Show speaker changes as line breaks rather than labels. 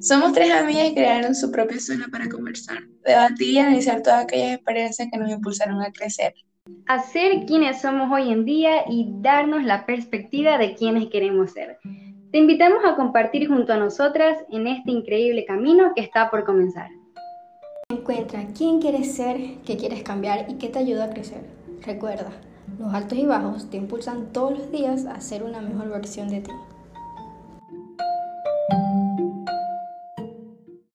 Somos tres amigas que crearon su propia zona para conversar, debatir y analizar todas aquellas experiencias que nos impulsaron a crecer.
A ser quienes somos hoy en día y darnos la perspectiva de quienes queremos ser. Te invitamos a compartir junto a nosotras en este increíble camino que está por comenzar.
Encuentra quién quieres ser, qué quieres cambiar y qué te ayuda a crecer. Recuerda, los altos y bajos te impulsan todos los días a ser una mejor versión de ti.